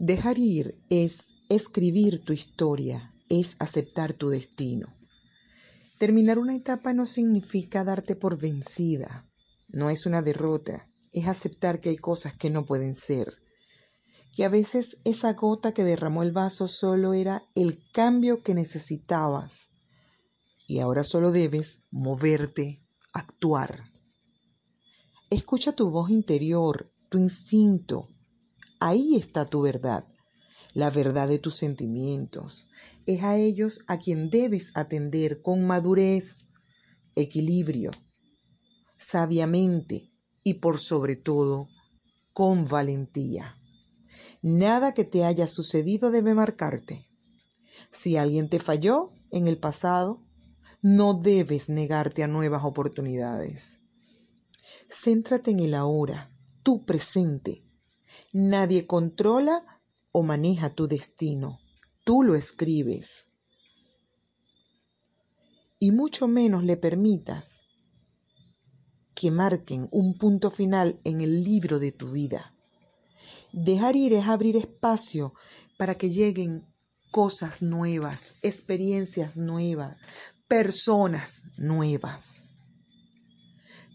Dejar ir es escribir tu historia, es aceptar tu destino. Terminar una etapa no significa darte por vencida, no es una derrota, es aceptar que hay cosas que no pueden ser, que a veces esa gota que derramó el vaso solo era el cambio que necesitabas y ahora solo debes moverte, actuar. Escucha tu voz interior, tu instinto. Ahí está tu verdad, la verdad de tus sentimientos. Es a ellos a quien debes atender con madurez, equilibrio, sabiamente y por sobre todo con valentía. Nada que te haya sucedido debe marcarte. Si alguien te falló en el pasado, no debes negarte a nuevas oportunidades. Céntrate en el ahora, tu presente. Nadie controla o maneja tu destino. Tú lo escribes. Y mucho menos le permitas que marquen un punto final en el libro de tu vida. Dejar ir es abrir espacio para que lleguen cosas nuevas, experiencias nuevas, personas nuevas.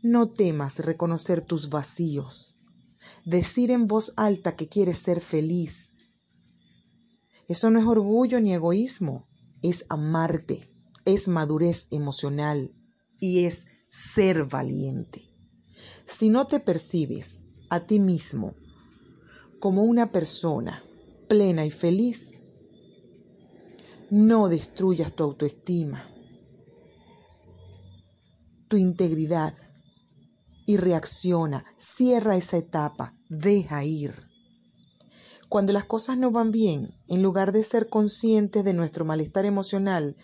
No temas reconocer tus vacíos, decir en voz alta que quieres ser feliz. Eso no es orgullo ni egoísmo, es amarte, es madurez emocional y es ser valiente. Si no te percibes a ti mismo como una persona plena y feliz, no destruyas tu autoestima, tu integridad y reacciona, cierra esa etapa, deja ir. Cuando las cosas no van bien, en lugar de ser conscientes de nuestro malestar emocional,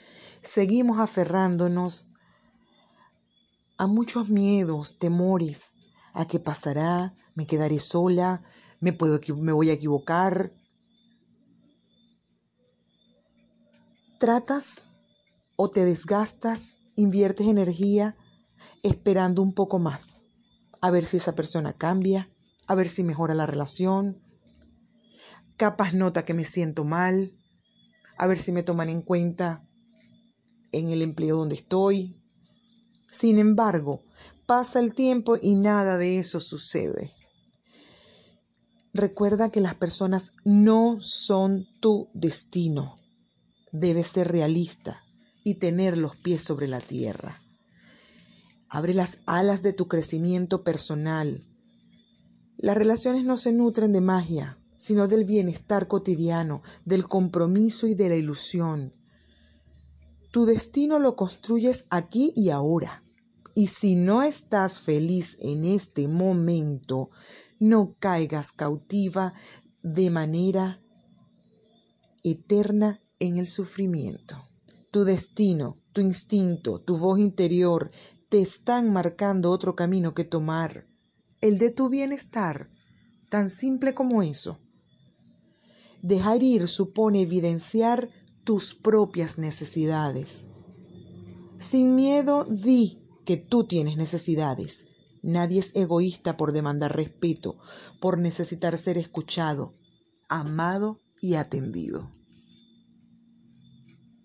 seguimos aferrándonos a muchos miedos, temores, a qué pasará, me quedaré sola, me, puedo, me voy a equivocar. Tratas o te desgastas, inviertes energía esperando un poco más a ver si esa persona cambia, a ver si mejora la relación. Capaz nota que me siento mal, a ver si me toman en cuenta en el empleo donde estoy. Sin embargo, pasa el tiempo y nada de eso sucede. Recuerda que las personas no son tu destino. Debes ser realista y tener los pies sobre la tierra. Abre las alas de tu crecimiento personal. Las relaciones no se nutren de magia, sino del bienestar cotidiano, del compromiso y de la ilusión. Tu destino lo construyes aquí y ahora. Y si no estás feliz en este momento, no caigas cautiva de manera eterna en el sufrimiento. Tu destino, tu instinto, tu voz interior te están marcando otro camino que tomar, el de tu bienestar, tan simple como eso. Dejar ir supone evidenciar tus propias necesidades. Sin miedo, di que tú tienes necesidades. Nadie es egoísta por demandar respeto, por necesitar ser escuchado, amado y atendido.